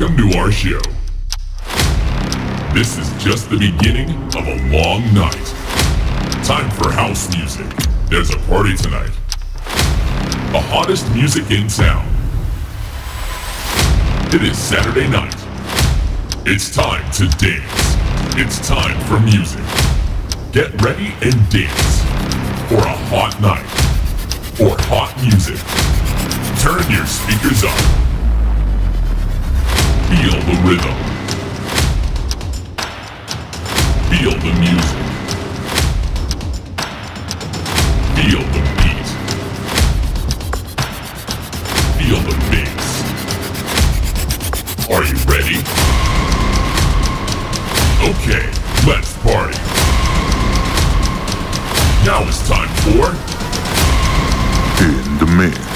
Welcome to our show. This is just the beginning of a long night. Time for house music. There's a party tonight. The hottest music in town. It is Saturday night. It's time to dance. It's time for music. Get ready and dance for a hot night or hot music. Turn your speakers up. Feel the rhythm. Feel the music. Feel the beat. Feel the bass. Are you ready? Okay, let's party. Now it's time for In the Mix.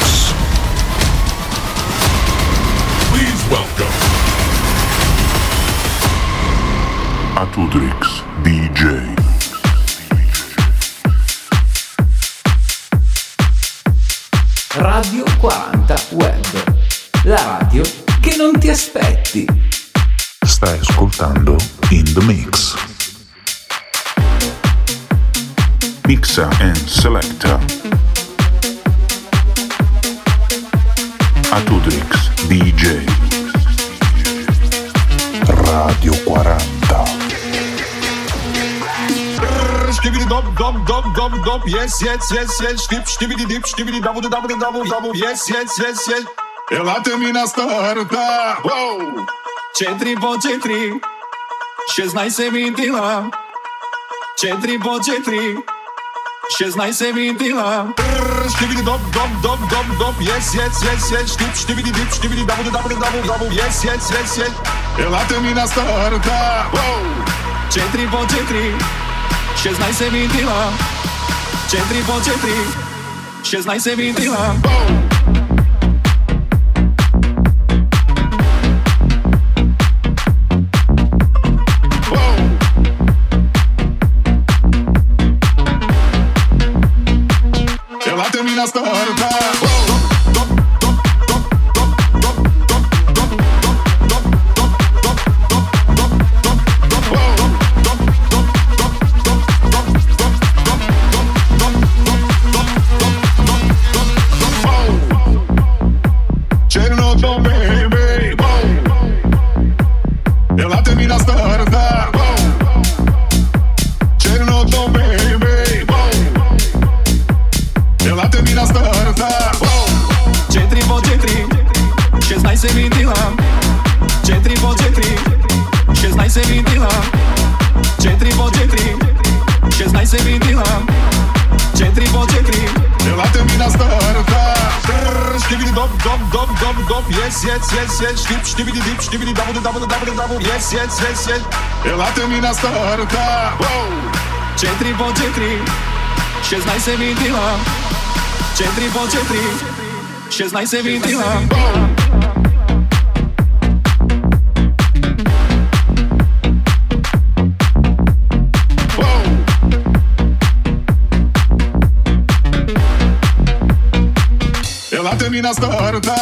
Stai ascoltando In the Mix. Mixa and Selecta. Atudrix DJ. Radio 40. Skibidi dub dub dub dub dub yes yes yes yes skip skibidi dip skibidi double double double double yes yes yes yes Ela termina starta wow. 4 po 4, 16 se vidila. 4 po 4, 16 se vidila. Štividi dop, dop, dop, dop, dop, yes, yes, yes, yes, štip, štividi dip, štividi double, double, double, double, yes, yes, yes, yes. Elate mi na starta, wow! 4 po 4, 16 se vidila. 4 po 4, 16 se vidila. Wow! Yes yes yes yes Ela termina starta wow. Četiri po četiri Šestnaest se vidila Četiri po četiri Šestnaest se vidila Ela termina starta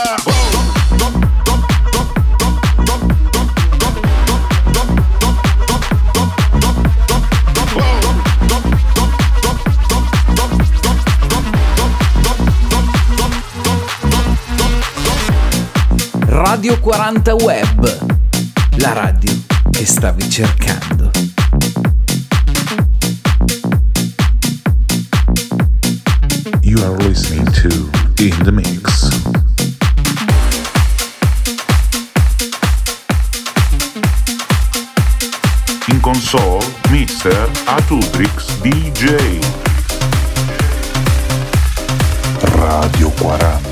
Radio 40 Web. La radio che stavi cercando. You are listening to In the Mix. In console, Mr. Atudrix DJ. Radio 40.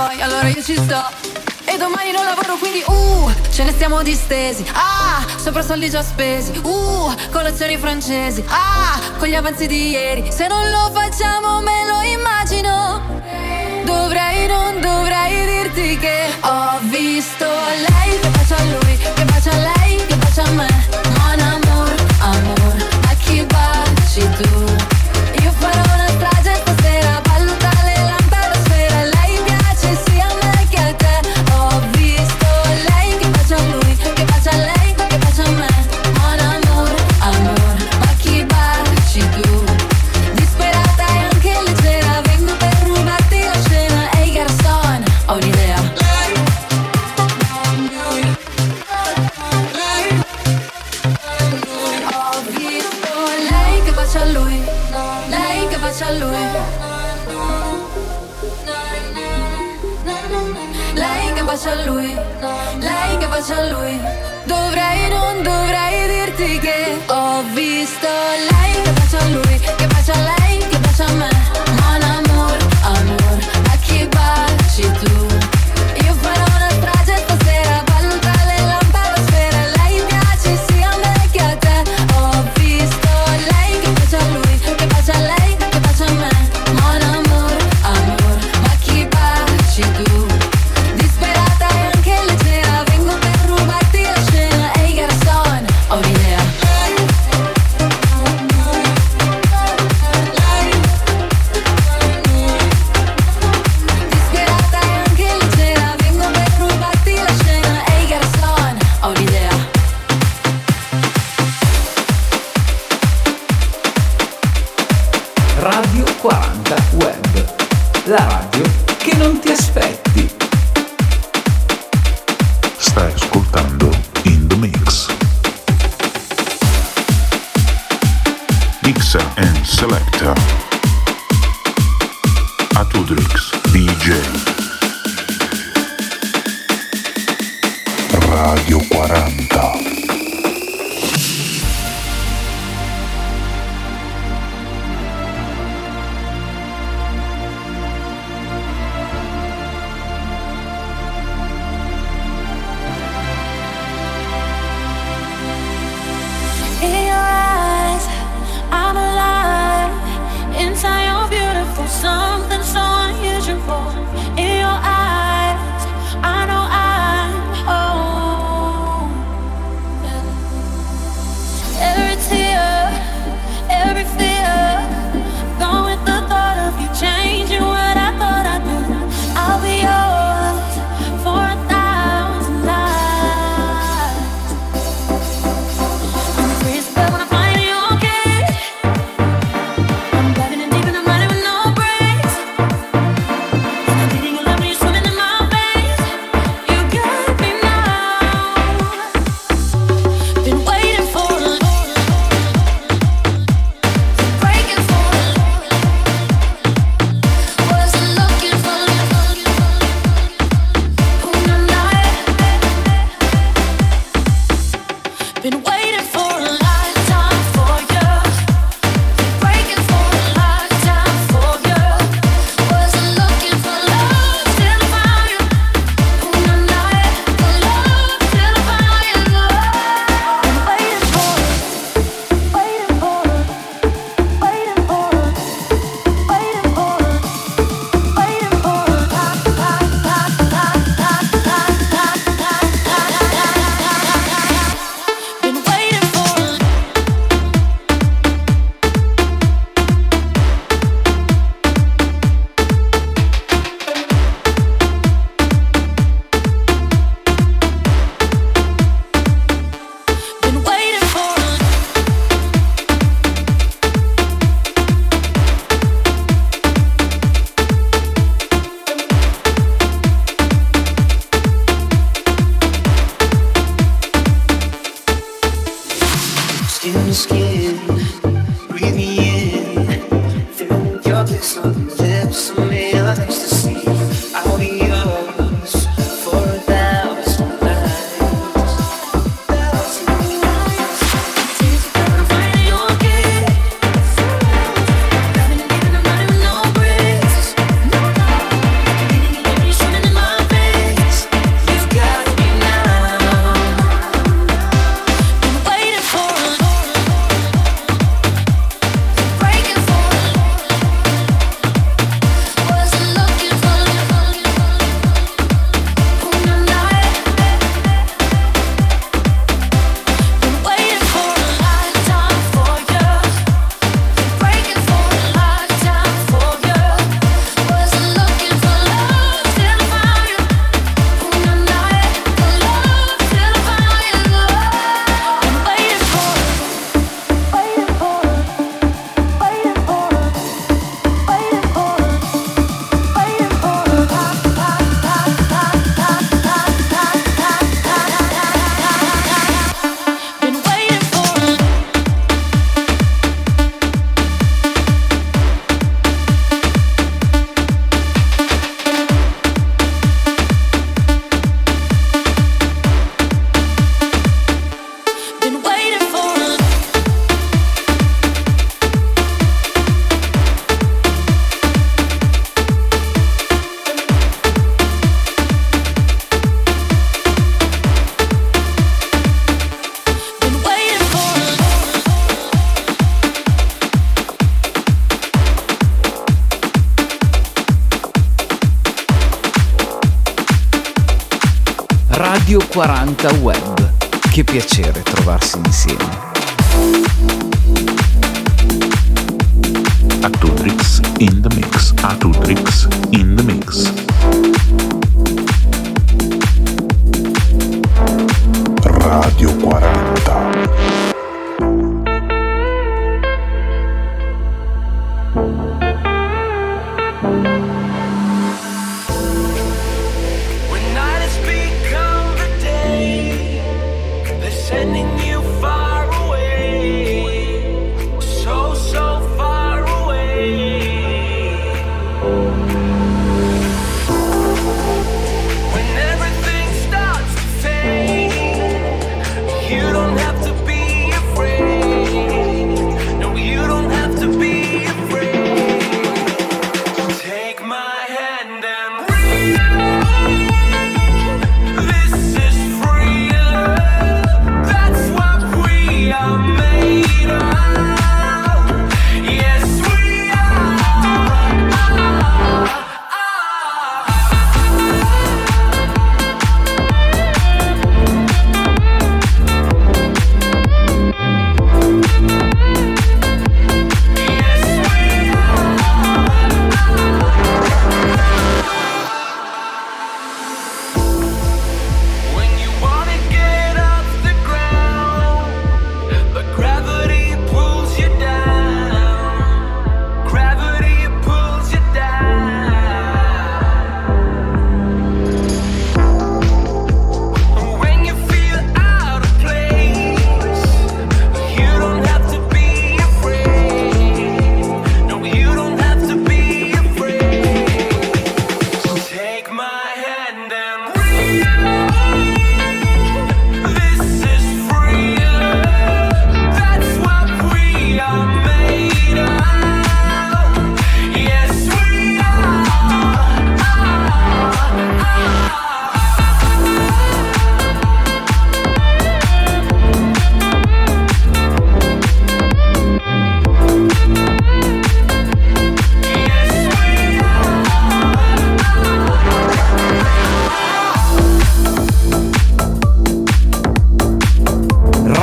boy, allora io ci sto. E domani non lavoro quindi uh, ce ne stiamo distesi. Ah, sopra soldi già spesi. Uh, colazioni francesi. Ah, con gli avanzi di ieri. Se non lo facciamo me lo immagino. Dovrei, non dovrei dirti che ho visto lei che bacia a lui, che bacia a lei, che bacia a me. Mon amour, amor, a chi baci tu? A lui. 40 Web. Che piacere trovarsi insieme.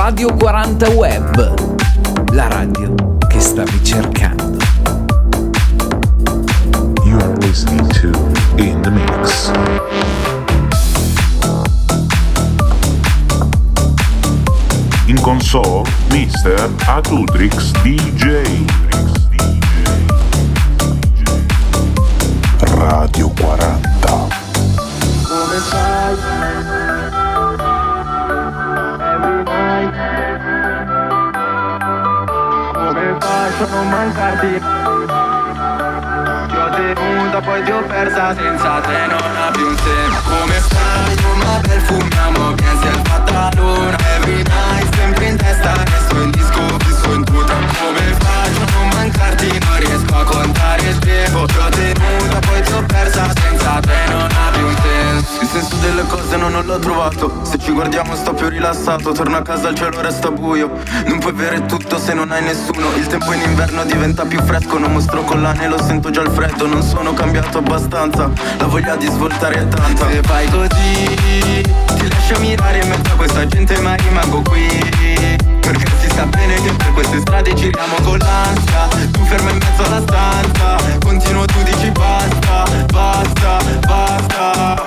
Radio 40 Web, la radio che stavi cercando. You are listening to In the Mix. In console, Mr. Atutrix DJ. posso non mancarti. Ti ho tenuta poi ti ho persa senza te non ha più un senso Come stai ma perfumiamo bien si è fatta l'ora Every night sempre in testa resto in disco fisso in tuta. Come faccio a non mancarti noi che devo Te l'ho tenuta, poi t'ho persa Senza te non avevo un senso Il senso delle cose no, non l'ho trovato. Se ci guardiamo sto più rilassato Torno a casa, il cielo resta buio. Non puoi avere tutto se non hai nessuno. Il tempo in inverno diventa più fresco Non mostro collane, lo sento già il freddo Non sono cambiato abbastanza. La voglia di svoltare è tanta. Se fai così Ti lascio mirare in mezzo a questa gente ma rimango qui. Perché si sa bene che per queste strade giriamo con l'ansia. Tu fermo in mezzo alla stanza Continuo tu dici basta, basta, basta.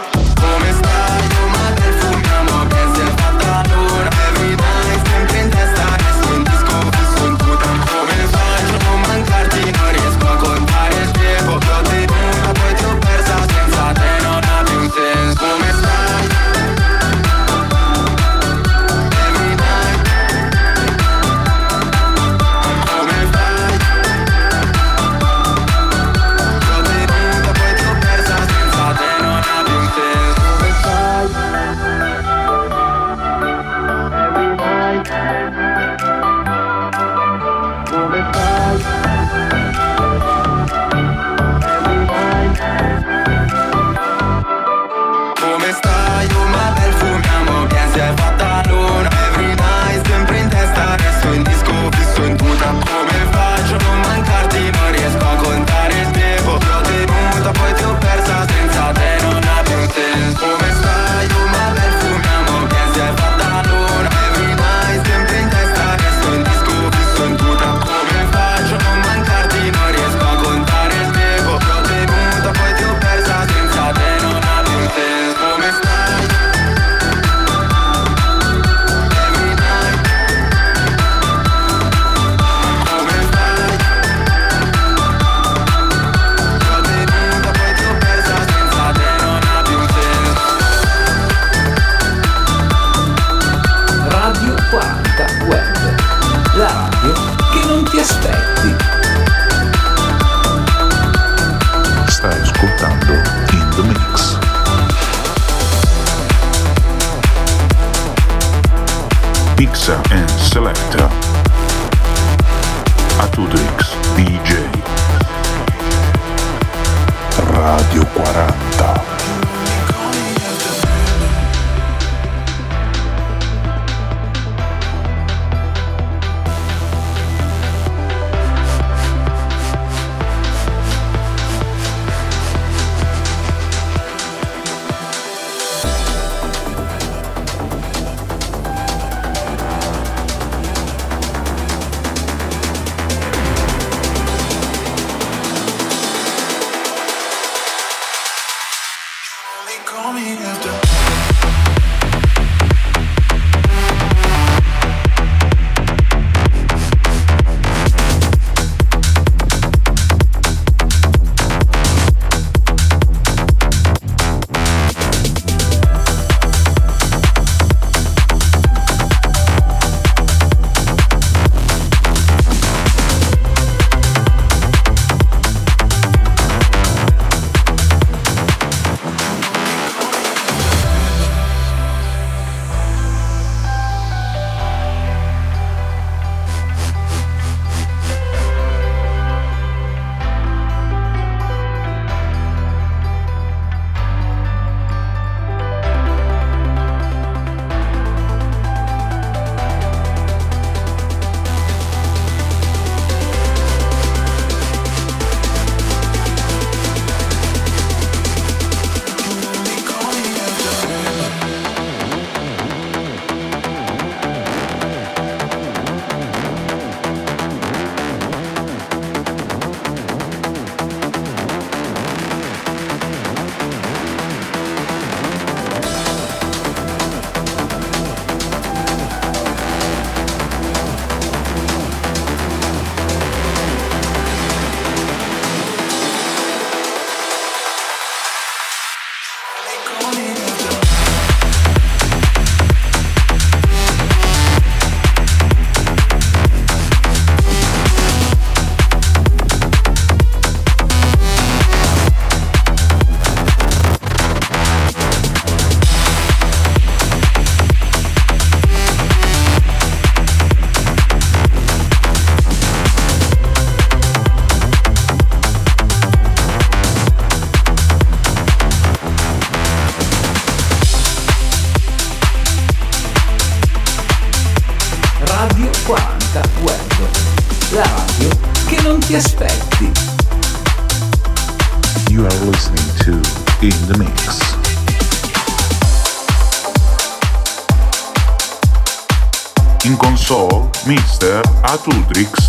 Atudrix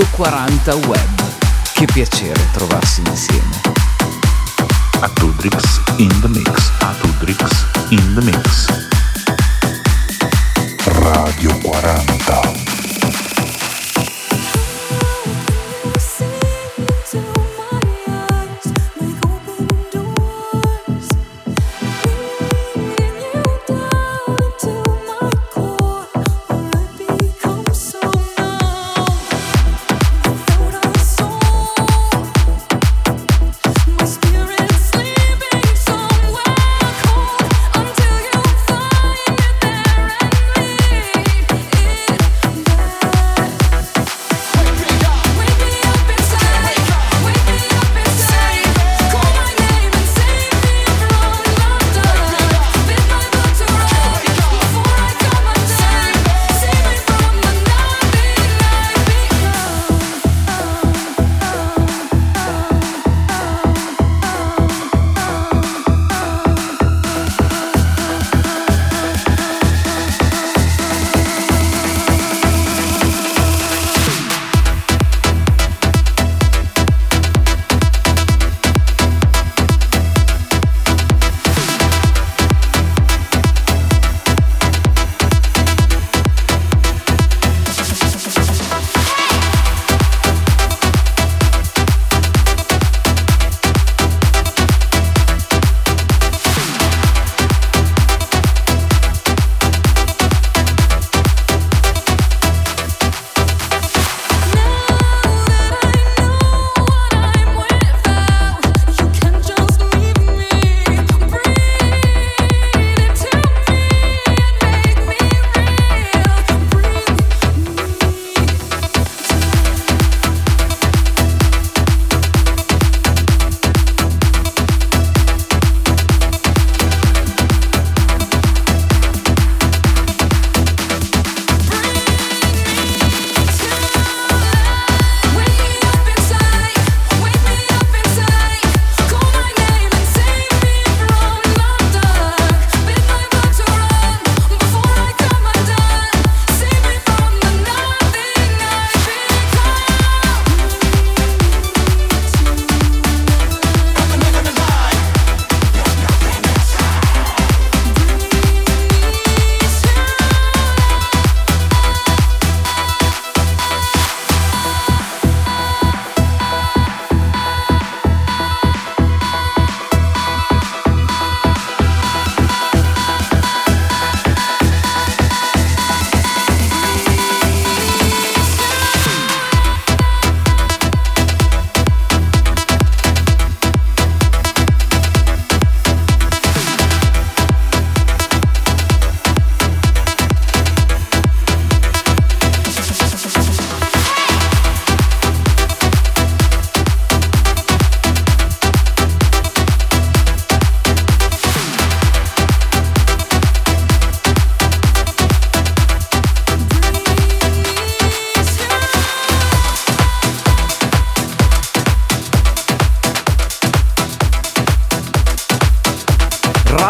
Radio 40 Web. Che piacere trovarsi insieme. Atudrix in the mix. Atudrix in the mix. Radio 40.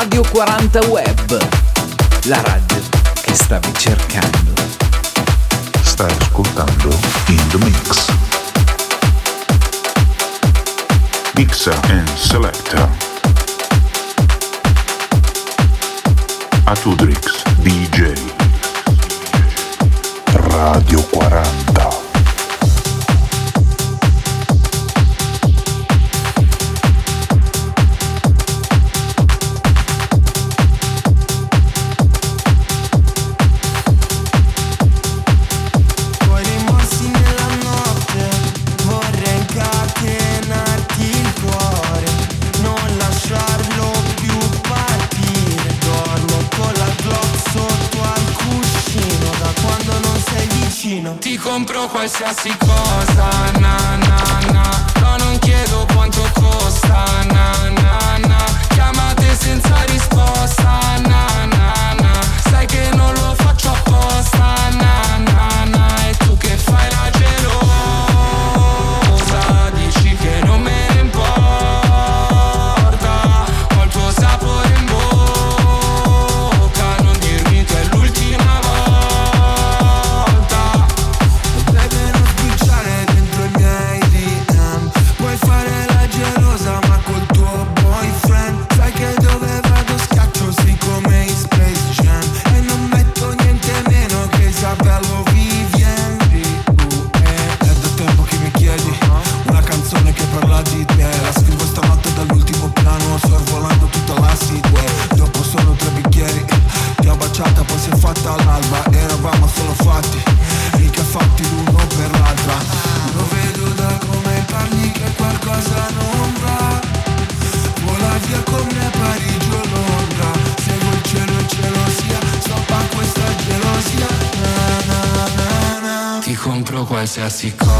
Radio 40 Web, la radio che stavi cercando. Stai ascoltando In The Mix. Mixer and Selector. Atudrix DJ. Radio 40. Qualsiasi cosa, na así como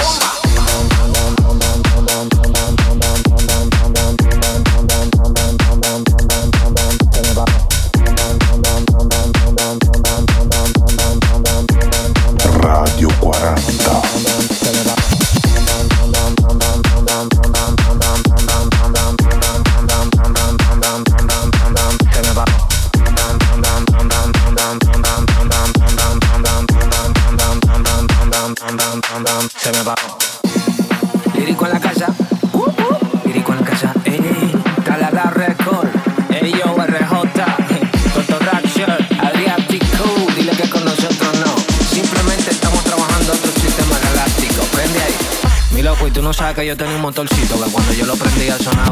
que yo tenía un motorcito que cuando yo lo prendía sonaba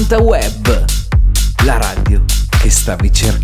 Web, la radio che stavi cercando.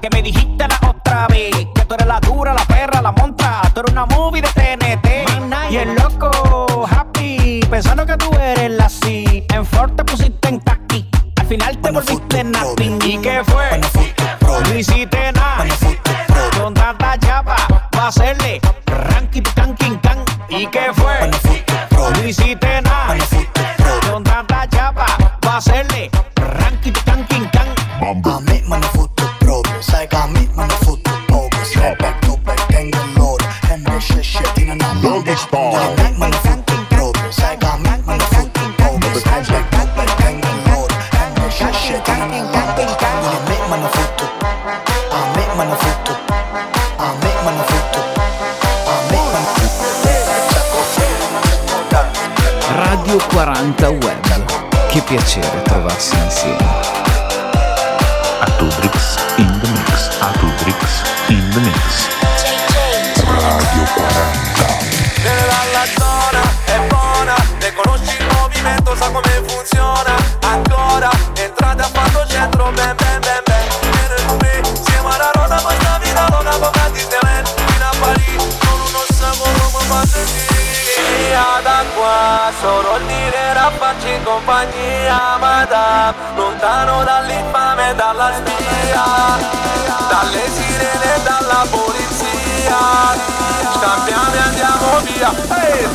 que me dijiste la otra vez. Que tú eres la dura, la perra, la montra. Tú eres una movie de TNT. Y el loco, happy. Pensando que tú eres la sí. En Ford te pusiste en taqui. Al final te volviste nothing. ¿Y qué fue? No hiciste nada. Con tanta chapa. Va a hacerle ranking, can, ¿Y qué fue? 40 Web. Che piacere trovarsi insieme. A Tudrix in the mix, a Tudrix in the mix. Radio 40. Nella la zona è buona, ne conosci il movimento, sa come funziona. Ancora, entrate a fatto centro, ben ben ben ben. Viene con me, siamo alla rosa, ma sta vita una ha poca di te, fino a Parigi. Non lo sapore, ma se solo direra facci compagnia madame Lontano dall'infame e dalla spia Dalle sirene e dalla polizia. Scambiamo e andiamo via. Hey,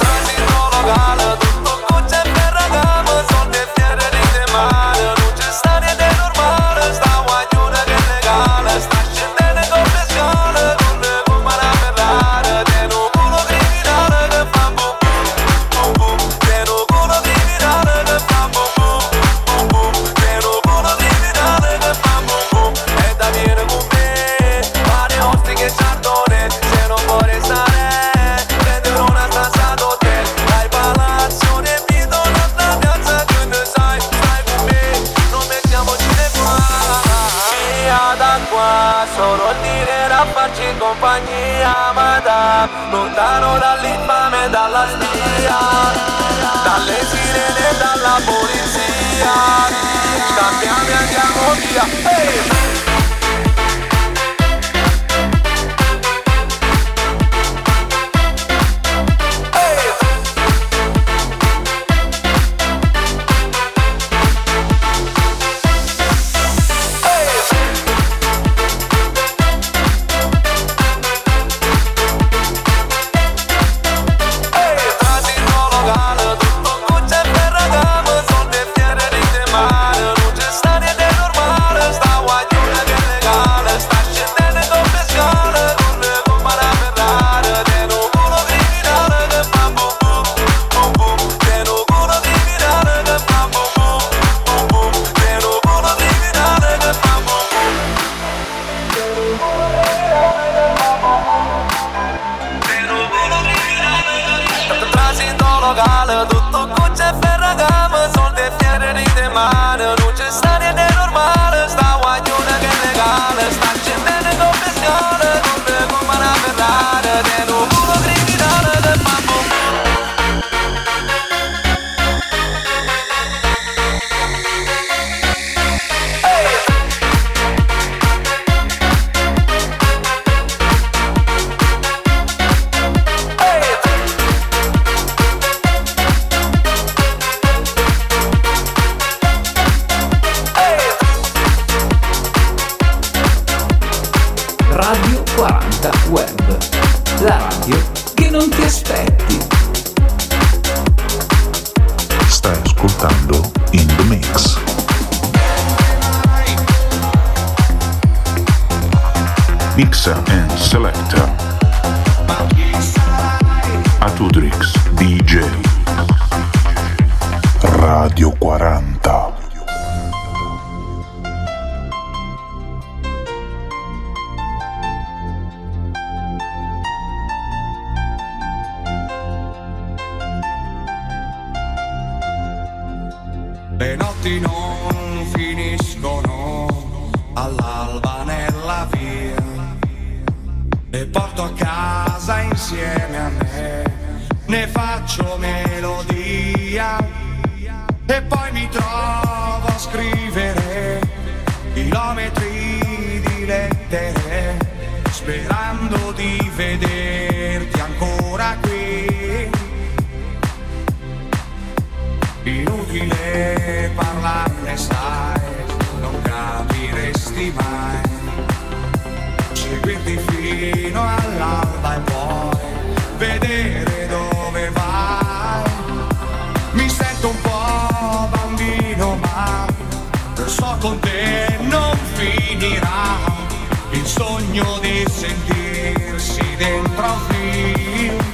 Brasil.